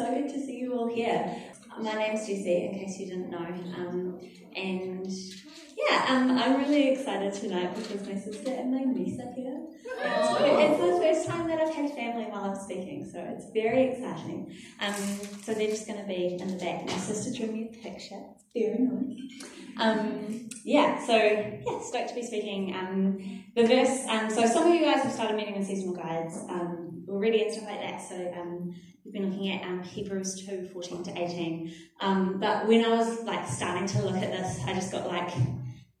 So good to see you all here. My name's Jessie, in case you didn't know. Um, and yeah, um, I'm really excited tonight because my sister and my niece are here. It's, it's the first time that I've had family while I'm speaking, so it's very exciting. Um, so they're just going to be in the back. My sister drew me a picture. It's very nice. Um, yeah, so yeah, stoked to be speaking. Um, the verse, um, so some of you guys have started meeting in seasonal guides um, already and stuff like that. So um, we've been looking at um, Hebrews 2, 14 to 18. Um, but when I was like starting to look at this, I just got like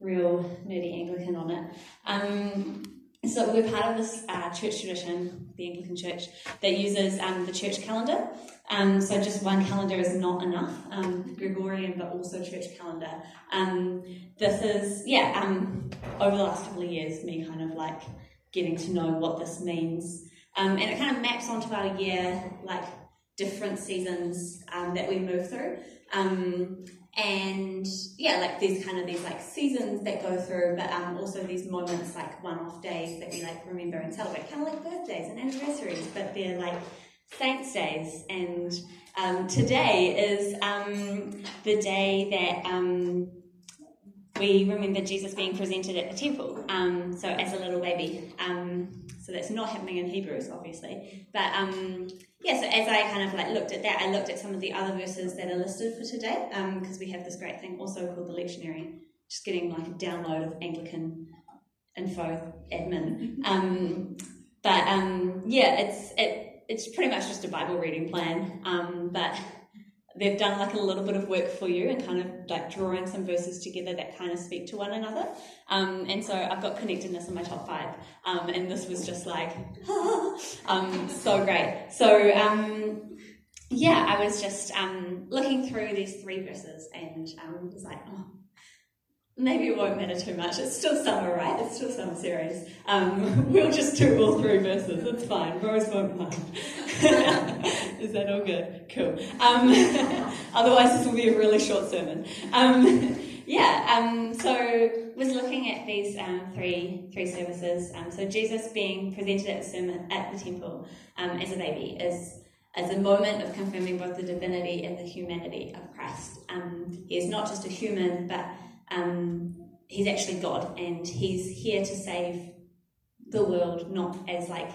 real nerdy Anglican on it. Um, so we're part of this uh, church tradition, the Anglican Church, that uses um, the church calendar. Um, so just one calendar is not enough, um, Gregorian, but also church calendar. Um, this is, yeah, um, over the last couple of years, me kind of like getting to know what this means. Um, and it kind of maps onto our year, like different seasons that we move through. Um, and yeah, like there's kind of these like seasons that go through, but um, also these moments like one-off days that we like remember and celebrate, kind of like birthdays and anniversaries, but they're like saints' days. And um, today is um, the day that um, we remember Jesus being presented at the temple, um, so as a little baby. Um, so that's not happening in Hebrews, obviously. But um, yeah, so as I kind of like looked at that, I looked at some of the other verses that are listed for today, because we have this great thing also called the lectionary, just getting like a download of Anglican info admin. Um, but um, yeah, it's it, it's pretty much just a Bible reading plan. Um, but they've done like a little bit of work for you and kind of like drawing some verses together that kind of speak to one another. Um, and so I've got connectedness in my top five. Um, and this was just like, um, so great. So, um, yeah, I was just um, looking through these three verses and um, was like, oh, maybe it won't matter too much. It's still summer, right? It's still summer series. Um, we'll just do all three verses. It's fine. Rose won't mind. Is that all good? Cool. Um, otherwise, this will be a really short sermon. Um, yeah. Um, so was looking at these um, three three services. Um, so Jesus being presented at the sermon at the temple as a baby is as a moment of confirming both the divinity and the humanity of Christ. He is not just a human, but um, he's actually God, and he's here to save the world, not as like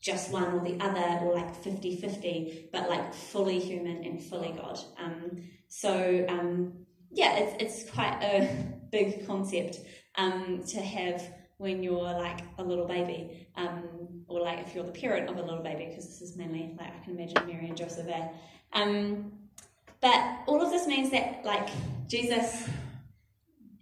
just one or the other, or like 50 50, but like fully human and fully God. Um, so, um, yeah, it's, it's quite a big concept um, to have when you're like a little baby, um, or like if you're the parent of a little baby, because this is mainly like I can imagine Mary and Joseph are. Um, but all of this means that like Jesus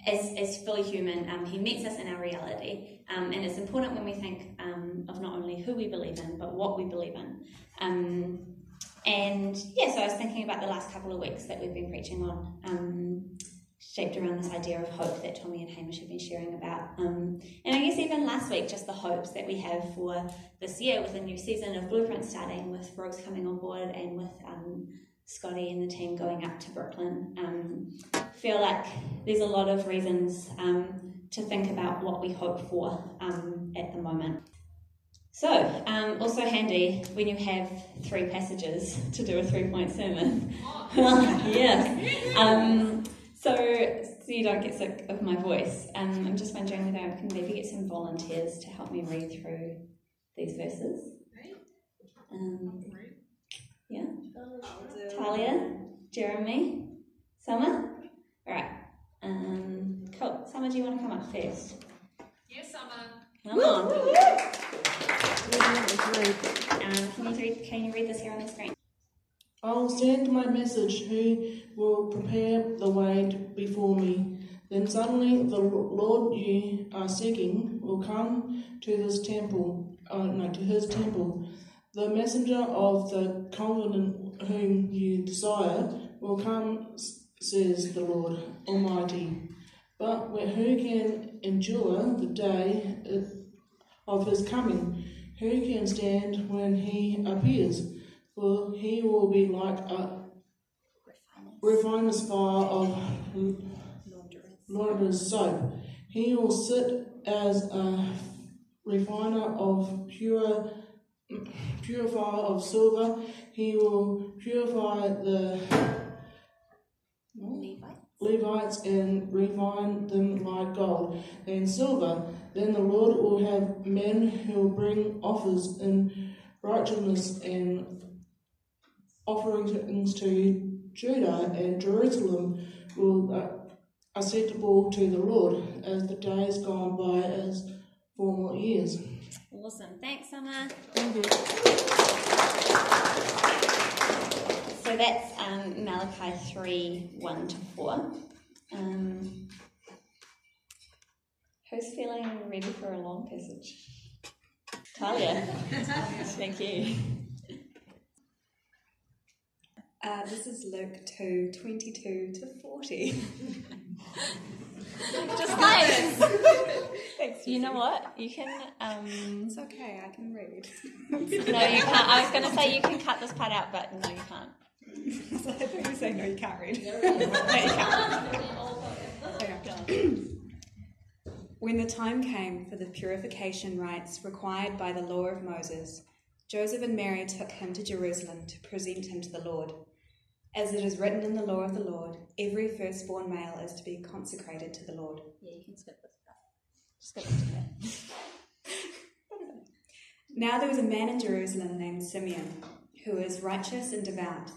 is, fully human. Um, he meets us in our reality. Um, and it's important when we think um, of not only who we believe in, but what we believe in. Um, and yeah, so I was thinking about the last couple of weeks that we've been preaching on, um, shaped around this idea of hope that Tommy and Hamish have been sharing about. Um, and I guess even last week, just the hopes that we have for this year with a new season of Blueprint starting, with Rose coming on board, and with Scotty and the team going up to Brooklyn. Um, feel like there's a lot of reasons um, to think about what we hope for um, at the moment. So, um, also handy when you have three passages to do a three point sermon. yes. Um, so, so you don't get sick of my voice. Um, I'm just wondering whether I can maybe get some volunteers to help me read through these verses. Um, yeah. Talia, Jeremy, Summer. All right. Um, cool. Summer, do you want to come up first? Yes, Summer. Come on. Um, can you read? Can you read this here on the screen? I will send my message, who will prepare the way before me. Then suddenly the Lord you are seeking will come to this temple, uh, no, to his temple. The messenger of the covenant whom you desire will come, says the Lord Almighty. But who can endure the day uh, of his coming? Who can stand when he appears? For he will be like a refiner's fire of launderer's soap. He will sit as a refiner of pure purifier of silver. He will purify the Levite. Levites and refine them like gold and silver. Then the Lord will have men who will bring offers in righteousness and offerings to Judah and Jerusalem will uh, acceptable to the Lord as the days gone by as former years. Awesome. Thanks, Summer. So that's um, Malachi 3 1 to 4. Um, who's feeling ready for a long passage? Talia. Thank you. Uh, this is Luke 2 22 to 40. Just nice. Thanks. You know what? You can. Um, It's okay, I can read. no, you can't. I was going to say you can cut this part out, but no, you can't. so I thought you were saying, no, you can't read. no, you can't. When the time came for the purification rites required by the law of Moses, Joseph and Mary took him to Jerusalem to present him to the Lord. As it is written in the law of the Lord, every firstborn male is to be consecrated to the Lord. Yeah, you can skip this part. Skip it. Now there was a man in Jerusalem named Simeon, who was righteous and devout.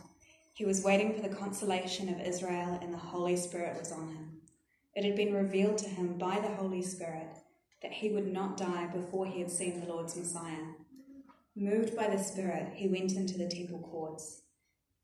He was waiting for the consolation of Israel, and the Holy Spirit was on him. It had been revealed to him by the Holy Spirit that he would not die before he had seen the Lord's Messiah. Moved by the Spirit, he went into the temple courts.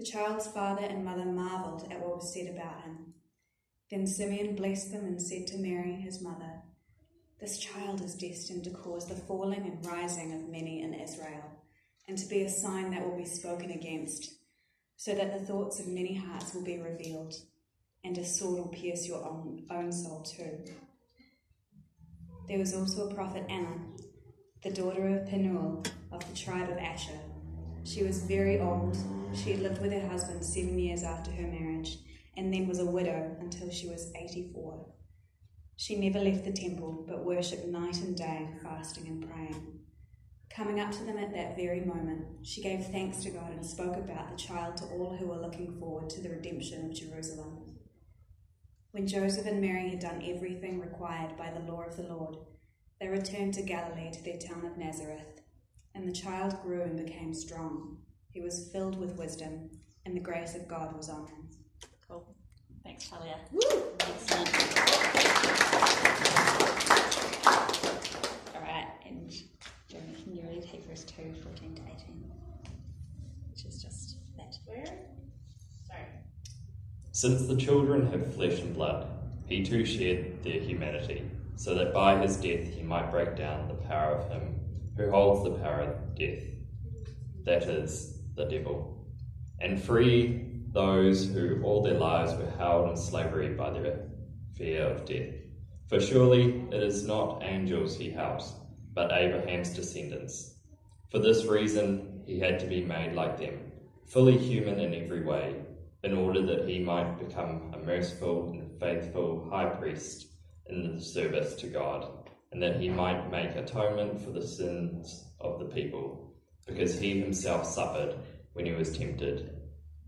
The child's father and mother marveled at what was said about him. Then Simeon blessed them and said to Mary, his mother, This child is destined to cause the falling and rising of many in Israel and to be a sign that will be spoken against, so that the thoughts of many hearts will be revealed, and a sword will pierce your own, own soul too. There was also a prophet Anna, the daughter of Penuel of the tribe of Asher. She was very old. She had lived with her husband seven years after her marriage, and then was a widow until she was 84. She never left the temple, but worshipped night and day, fasting and praying. Coming up to them at that very moment, she gave thanks to God and spoke about the child to all who were looking forward to the redemption of Jerusalem. When Joseph and Mary had done everything required by the law of the Lord, they returned to Galilee to their town of Nazareth. And the child grew and became strong. He was filled with wisdom, and the grace of God was on him. Cool. Thanks, Talia. Excellent. All right, and Jeremy, can you read Hebrews 2 14 to 18? Which is just that. Where? Sorry. Since the children have flesh and blood, he too shared their humanity, so that by his death he might break down the power of him who holds the power of death, that is, the devil, and free those who all their lives were held in slavery by their fear of death. For surely it is not angels he helps, but Abraham's descendants. For this reason he had to be made like them, fully human in every way, in order that he might become a merciful and faithful high priest in the service to God, and that he might make atonement for the sins of the people, because he himself suffered when he was tempted.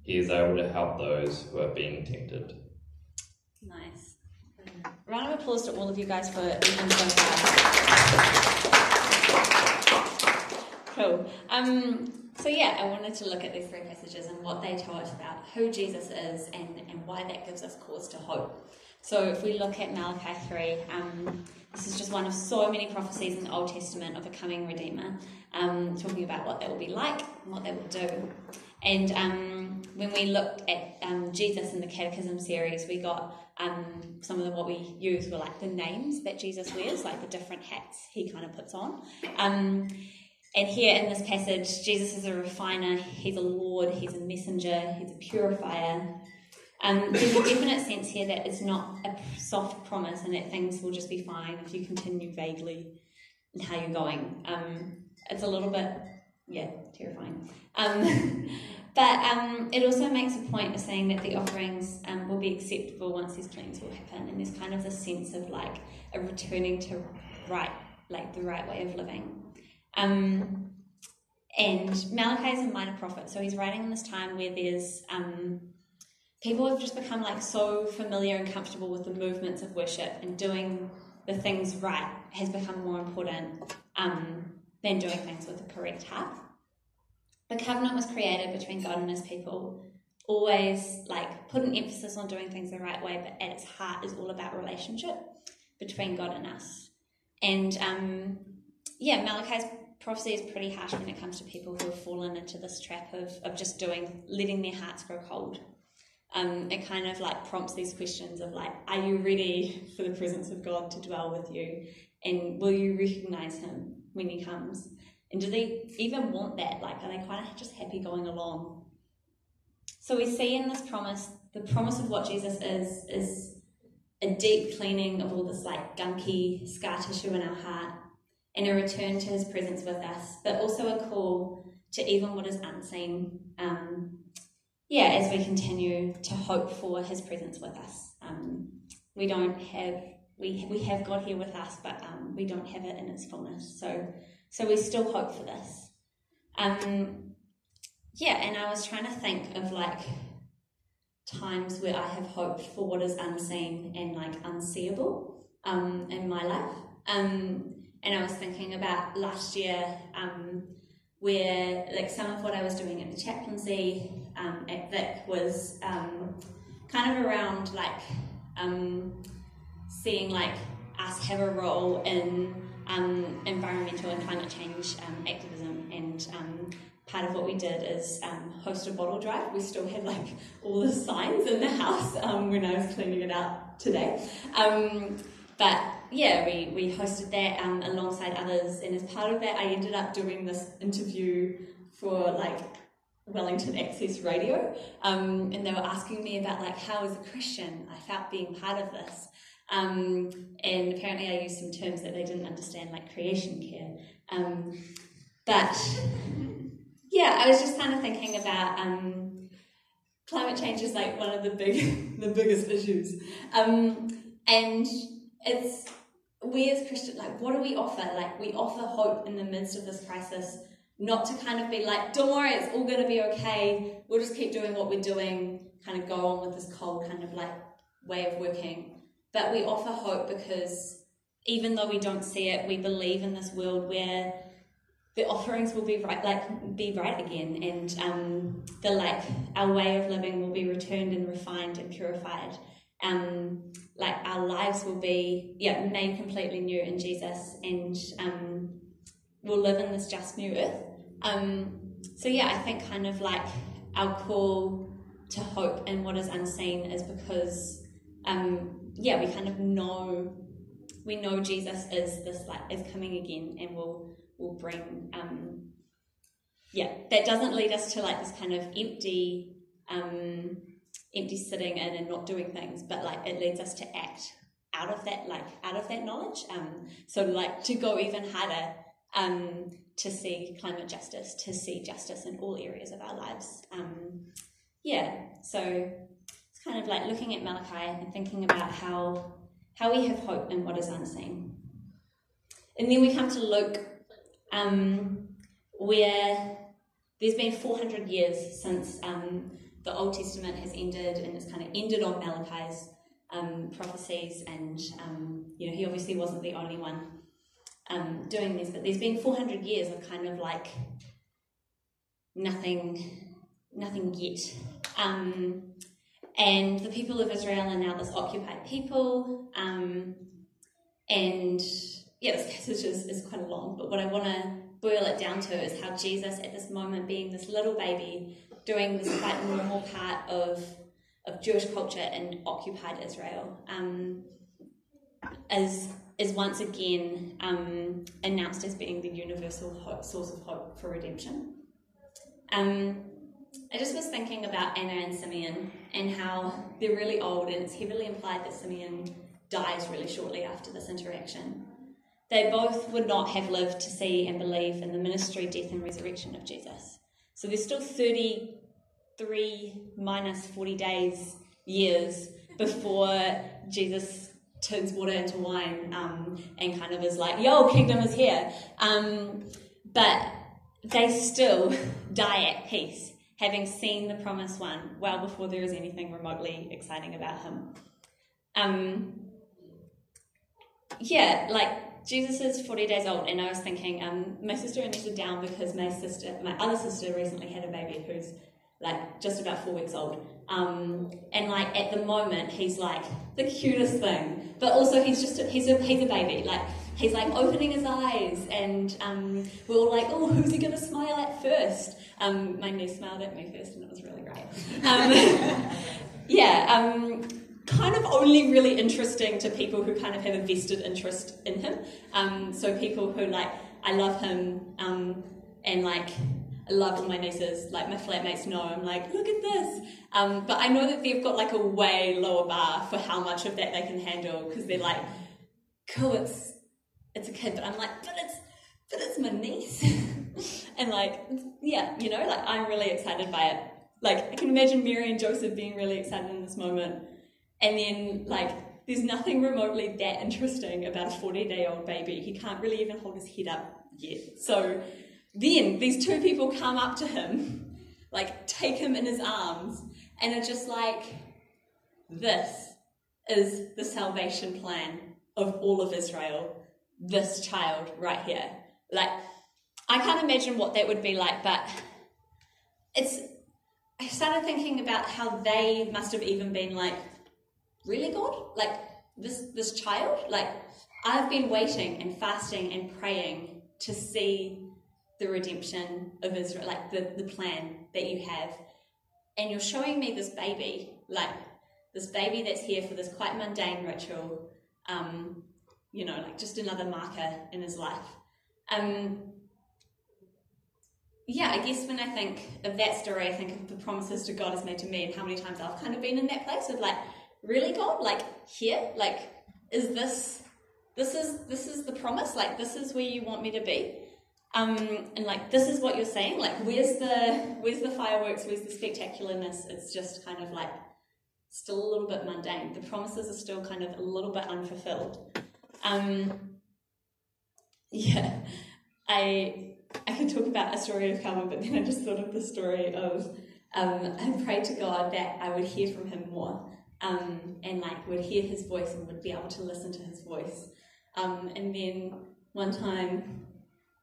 He is able to help those who are being tempted. Nice. Round of applause to all of you guys for reading so far. Cool. Um, so yeah, I wanted to look at these three passages and what they tell us about who Jesus is and, and why that gives us cause to hope. So if we look at Malachi 3, um, this is just one of so many prophecies in the Old Testament of a coming Redeemer, um, talking about what that will be like and what they will do. And um, when we looked at um, Jesus in the Catechism series, we got um, some of the, what we used were like the names that Jesus wears, like the different hats he kind of puts on. Um, and here in this passage, Jesus is a refiner, he's a Lord, he's a messenger, he's a purifier. Um, there's a definite sense here that it's not a soft promise and that things will just be fine if you continue vaguely how you're going. Um, it's a little bit, yeah, terrifying. Um, but um, it also makes a point of saying that the offerings um, will be acceptable once these cleans will happen, and there's kind of this sense of like a returning to right, like the right way of living. Um, and Malachi is a minor prophet, so he's writing in this time where there's people have just become like so familiar and comfortable with the movements of worship and doing the things right has become more important um, than doing things with the correct heart. The covenant was created between God and his people, always like put an emphasis on doing things the right way, but at its heart is all about relationship between God and us. And um, yeah, Malachi's prophecy is pretty harsh when it comes to people who have fallen into this trap of, of just doing, letting their hearts grow cold. Um, it kind of like prompts these questions of like, are you ready for the presence of God to dwell with you? And will you recognize him when he comes? And do they even want that? Like, are they kind of just happy going along? So we see in this promise, the promise of what Jesus is, is a deep cleaning of all this like gunky scar tissue in our heart and a return to his presence with us, but also a call to even what is unseen. Um, yeah, as we continue to hope for his presence with us. Um, we don't have we we have God here with us, but um, we don't have it in its fullness. So so we still hope for this. Um, yeah, and I was trying to think of like times where I have hoped for what is unseen and like unseeable um, in my life. Um, and I was thinking about last year um, where like some of what I was doing at the chaplaincy um, at Vic was um, kind of around like um, seeing like us have a role in um, environmental and climate change um, activism and part of what we did is um, host a bottle drive. We still had like all the signs in the house um, when I was cleaning it out today. Um, but yeah, we, we hosted that alongside others, and as part of that, I ended up doing this interview for like Wellington Access Radio, um, and they were asking me about like how as a Christian I felt being part of this. Um, and apparently, I used some terms that they didn't understand, like creation care. Um, but yeah, I was just kind of thinking about um, climate change is like one of the big, the biggest issues, um, and it's we as Christians, like, what do we offer? Like, we offer hope in the midst of this crisis, not to kind of be like, don't worry, it's all going to be okay. We'll just keep doing what we're doing, kind of go on with this cold kind of like way of working. But we offer hope because even though we don't see it, we believe in this world where the offerings will be right, like be right again, and um, the like our way of living will be returned and refined and purified. Um, like our lives will be yeah made completely new in Jesus, and um, we'll live in this just new earth. Um, so yeah, I think kind of like our call to hope in what is unseen is because um, yeah we kind of know we know Jesus is this like is coming again and will will bring um, yeah that doesn't lead us to like this kind of empty um, empty sitting in and not doing things but like it leads us to act out of that like out of that knowledge. Um, so like to go even harder um, to see climate justice to see justice in all areas of our lives. Um, yeah so it's kind of like looking at Malachi and thinking about how how we have hope in what is unseen. And then we come to Luke um, where there's been 400 years since um, the Old Testament has ended and it's kind of ended on Malachi's um, prophecies, and um, you know he obviously wasn't the only one um, doing this, but there's been 400 years of kind of like nothing, nothing yet. Um, and the people of Israel are now this occupied people, and yeah, this passage is, is quite long, but what I want to boil it down to is how Jesus, at this moment, being this little baby, doing this quite normal part of, of Jewish culture in occupied Israel, um, is is once again um, announced as being the universal hope, source of hope for redemption. Um, I just was thinking about Anna and Simeon and how they're really old, and it's heavily implied that Simeon dies really shortly after this interaction. They both would not have lived to see and believe in the ministry, death, and resurrection of Jesus. So there's still 33 minus 40 days, years before Jesus turns water into wine um, and kind of is like, yo, kingdom is here. Um, but they still die at peace, having seen the promised one well before there is anything remotely exciting about him. Um, yeah, like Jesus is 40 days old, and I was thinking, um, my sister and Anita down because my sister, my other sister recently had a baby who's like just about four weeks old. Um, and like at the moment, he's like the cutest thing, but also he's just a, he's a he's a baby. Like he's like opening his eyes, and um, we're all like, oh, who's he gonna smile at first? Um, my niece smiled at me first, and it was really great. Um, yeah, um, kind of only really interesting to people who kind of have a vested interest in him. Um, so people who like, I love him, and like love all my nieces, like my flatmates know, I'm like, look at this. Um, but I know that they've got like a way lower bar for how much of that they can handle because they're like, cool, it's it's a kid, but I'm like, but it's but it's my niece, and like, yeah, you know, like I'm really excited by it. Like I can imagine Mary and Joseph being really excited in this moment, and then like. There's nothing remotely that interesting about a 40 day old baby. He can't really even hold his head up yet. So then these two people come up to him, like take him in his arms, and are just like, this is the salvation plan of all of Israel. This child right here. Like, I can't imagine what that would be like, but it's. I started thinking about how they must have even been like, really, God? Like, this, this child? Like, I've been waiting and fasting and praying to see the redemption of Israel, like the, the plan that you have. And you're showing me this baby, like this baby that's here for this quite mundane ritual, um, you know, like just another marker in his life. Um, yeah, I guess when I think of that story, I think of the promises to God has made to me and how many times I've kind of been in that place of like, really God, like here, like, is this, this is, this is the promise, like this is where you want me to be. Um, and like this is what you're saying. Like where's the where's the fireworks? Where's the spectacularness? It's just kind of like still a little bit mundane. The promises are still kind of a little bit unfulfilled. Um, yeah, I I could talk about a story of Carmen, but then I just thought of the story of um, I prayed to God that I would hear from Him more, um, and like would hear His voice and would be able to listen to His voice. Um, and then one time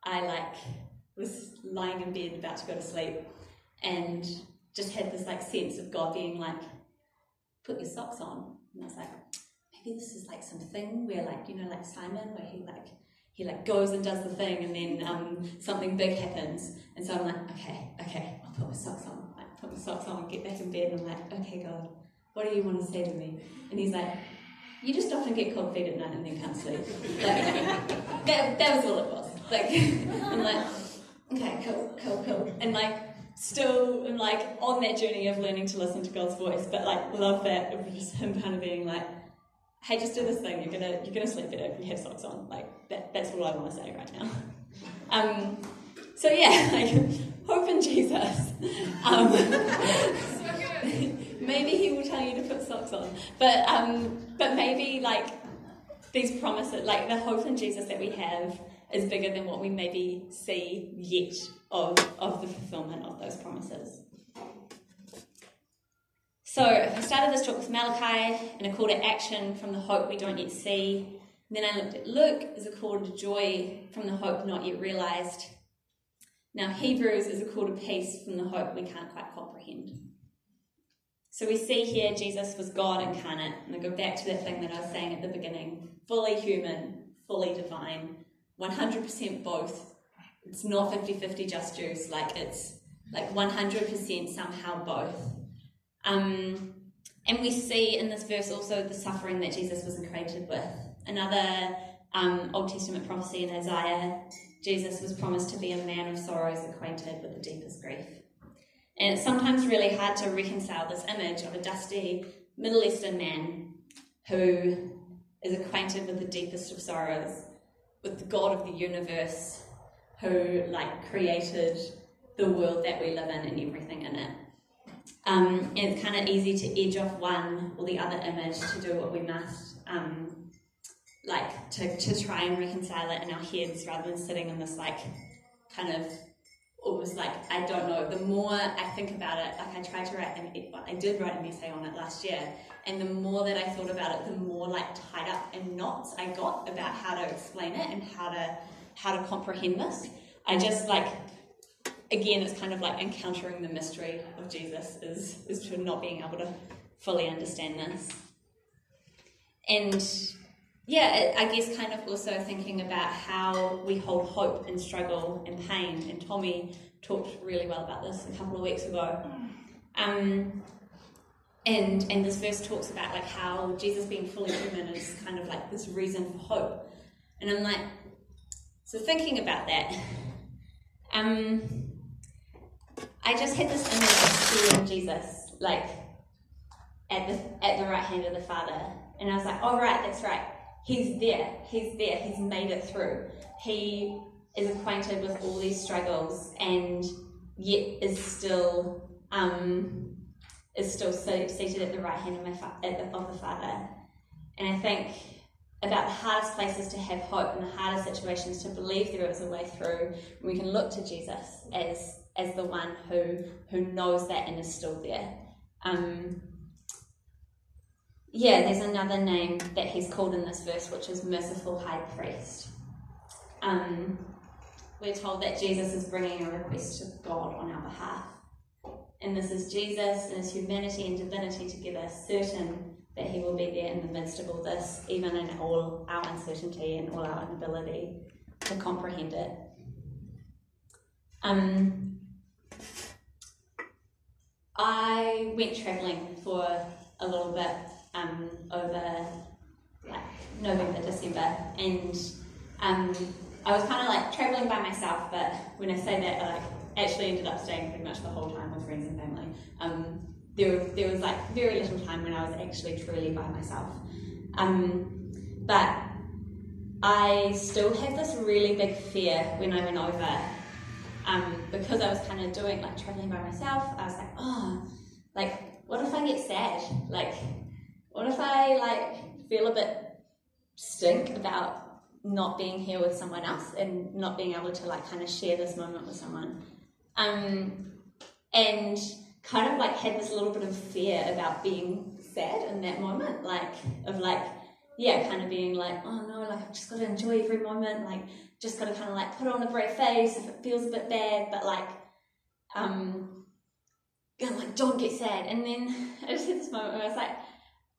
I like was lying in bed about to go to sleep and just had this like sense of God being like, put your socks on. And I was like, maybe this is like something where like, you know, like Simeon, where he like he like goes and does the thing and then um, something big happens. And so I'm like, okay, okay, I'll put my socks on. Like put my socks on, get back in bed and I'm like, okay God, what do you want to say to me? And he's like, you just often get cold feet at night and then can't sleep. Like, that, that was all it was. Like, I'm like, okay, cool, cool, cool. And like, still I'm like on that journey of learning to listen to God's voice, but like, love that of just Him kind of being like, hey, just do this thing. You're gonna you're gonna sleep better if you have socks on. Like, that, that's all I want to say right now. Um, so yeah, like, hope in Jesus. Um, maybe He will tell you to put socks on, but um, but maybe like these promises, like the hope in Jesus that we have is bigger than what we maybe see yet of, of the fulfillment of those promises. So if I started this talk with Malachi and a call to action from the hope we don't yet see. Then I looked at Luke as a call to joy from the hope not yet realised. Now Hebrews is a call to peace from the hope we can't quite comprehend. So we see here Jesus was God incarnate, and I go back to that thing that I was saying at the beginning fully human, fully divine, 100% both. It's not 50 50 just juice, like it's like 100% somehow both. Um, and we see in this verse also the suffering that Jesus was equated with. Another um, Old Testament prophecy in Isaiah, Jesus was promised to be a man of sorrows, acquainted with the deepest grief. And it's sometimes really hard to reconcile this image of a dusty Middle Eastern man who is acquainted with the deepest of sorrows, with the God of the universe who like created the world that we live in and everything in it. Um, it's kind of easy to edge off one or the other image to do what we must, um, like to, to try and reconcile it in our heads rather than sitting in this like kind of almost like I don't know. The more I think about it, like I tried to write an, I did write an essay on it last year, and the more that I thought about it, the more like tied up in knots I got about how to explain it and how to how to comprehend this. I just like again, it's kind of like encountering the mystery of Jesus is is to not being able to fully understand this, and yeah, I guess kind of also thinking about how we hold hope and struggle and pain. And Tommy talked really well about this a couple of weeks ago. Um, and and this verse talks about like how Jesus being fully human is kind of like this reason for hope. And I'm like, so thinking about that, um, I just had this image of seeing Jesus like at the at the right hand of the Father, and I was like, oh right, that's right he's there, he's there, he's made it through. He is acquainted with all these struggles and yet is still um, is still seated at the right hand of, my fa- the, of the Father. And I think about the hardest places to have hope and the hardest situations to believe there is a way through, we can look to Jesus as as the one who who knows that and is still there. Um, yeah, there's another name that he's called in this verse, which is merciful high priest. Um, we're told that Jesus is bringing a request to God on our behalf. And this is Jesus and his humanity and divinity together, certain that he will be there in the midst of all this, even in all our uncertainty and all our inability to comprehend it. Um, I went travelling for a little bit um, over like November, December, and um, I was kind of like traveling by myself. But when I say that, I like actually ended up staying pretty much the whole time with friends and family. Um, there, there was like very little time when I was actually truly by myself. Um, but I still had this really big fear when I went over um, because I was kind of doing like traveling by myself. I was like, oh, like what if I get sad? Like what if I like feel a bit stink about not being here with someone else and not being able to like kind of share this moment with someone? Um, and kind of like had this little bit of fear about being sad in that moment, like of like yeah, kind of being like, oh no, like I've just got to enjoy every moment, like just got to kind of like put on a brave face if it feels a bit bad, but like, um, like don't get sad. And then I just had this moment where I was like,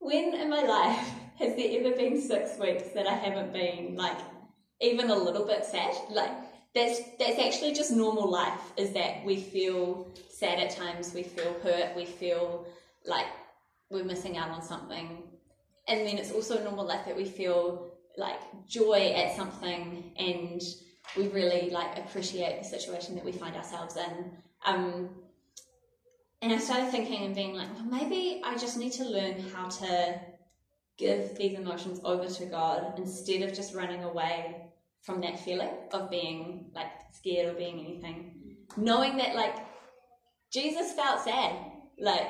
when in my life has there ever been six weeks that I haven't been like even a little bit sad? Like that's that's actually just normal life. Is that we feel sad at times, we feel hurt, we feel like we're missing out on something, and then it's also normal life that we feel like joy at something and we really like appreciate the situation that we find ourselves in. Um, and I started thinking and being like, well, maybe I just need to learn how to give these emotions over to God instead of just running away from that feeling of being like scared or being anything. Knowing that like Jesus felt sad, like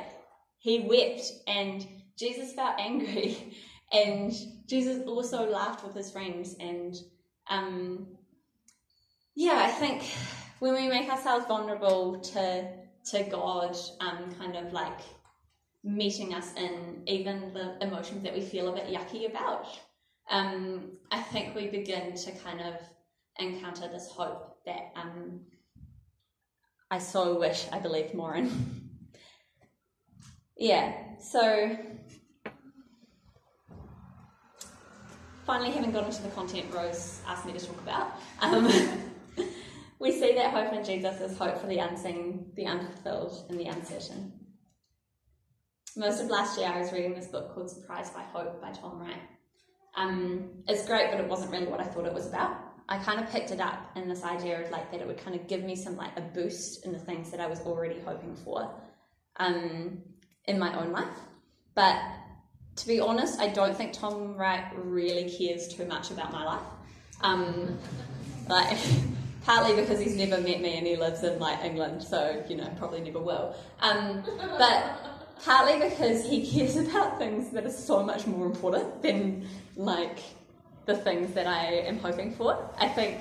he wept and Jesus felt angry and Jesus also laughed with his friends and um yeah, I think when we make ourselves vulnerable to to God um, kind of like meeting us in even the emotions that we feel a bit yucky about, um, I think we begin to kind of encounter this hope that um, I so wish I believed more in. yeah, so finally having got into the content Rose asked me to talk about. Um, we see that hope in Jesus is hope for the unseen, the unfulfilled, and the uncertain. Most of last year, I was reading this book called Surprised by Hope by Tom Wright. um, is great, but it wasn't really what I thought it was about. I kind of picked it up in this idea of like that it would kind of give me some like a boost in the things that I was already hoping for um, in my own life. But to be honest, I don't think Tom Wright really cares too much about my life. Um, like partly because he's never met me and he lives in like England, so you know probably never will. Um, but partly because he cares about things that are so much more important than like the things that I am hoping for. I think,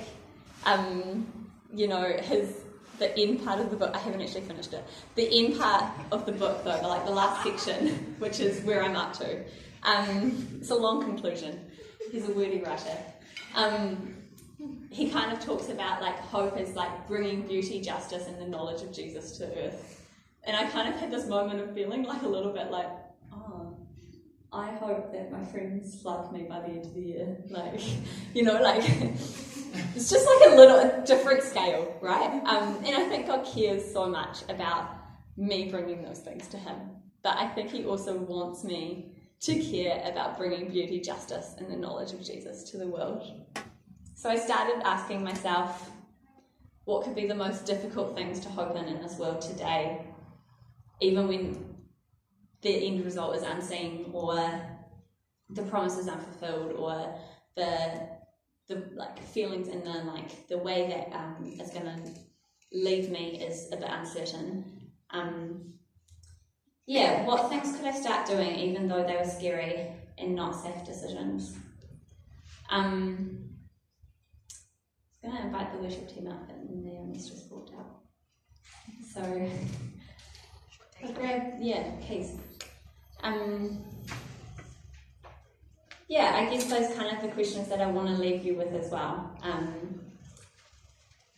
um, you know, his the end part of the book. I haven't actually finished it. The end part of the book, though, like the last section, which is where I'm up to. Um, it's a long conclusion. He's a wordy writer. Um, he kind of talks about like hope as like bringing beauty, justice, and the knowledge of Jesus to earth. And I kind of had this moment of feeling like a little bit like, oh, I hope that my friends like me by the end of the year. Like, you know, like it's just like a little different scale, right? Um, and I think God cares so much about me bringing those things to Him. But I think He also wants me to care about bringing beauty, justice, and the knowledge of Jesus to the world. So I started asking myself, what could be the most difficult things to hope in in this world today, even when the end result is unseen or the promise is unfulfilled or the the like feelings and the like the way that um, is going to leave me is a bit uncertain. Um, yeah, what things could I start doing even though they were scary and not safe decisions? Um, going to invite the worship team up and their mistress walked out. So, I'll grab, yeah, keys. Um, yeah, I guess those kind of the questions that I want to leave you with as well. Um,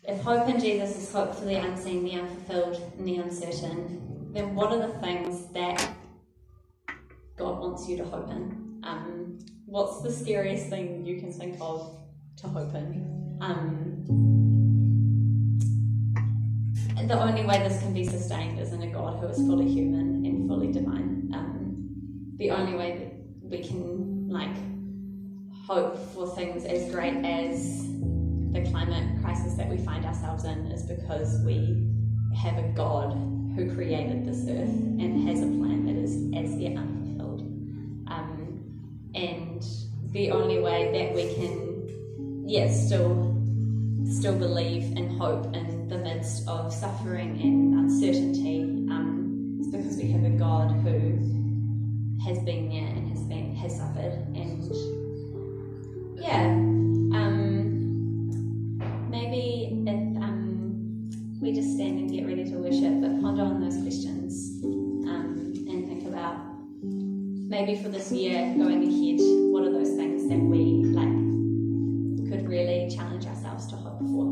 if hope in Jesus is hope for the unseen, the unfulfilled, and the uncertain, then what are the things that God wants you to hope in? Um, what's the scariest thing you can think of to hope in? Um, the only way this can be sustained is in a God who is fully human and fully divine. Um, the only way that we can like hope for things as great as the climate crisis that we find ourselves in is because we have a God who created this earth and has a plan that is as yet unfulfilled. Um, and the only way that we can, yeah, still still believe and hope in the midst of suffering and uncertainty um, is because we have a God who has been there and has been has suffered and yeah um, maybe if um, we just stand and get ready to worship but ponder on those questions um, and think about maybe for this year going ahead what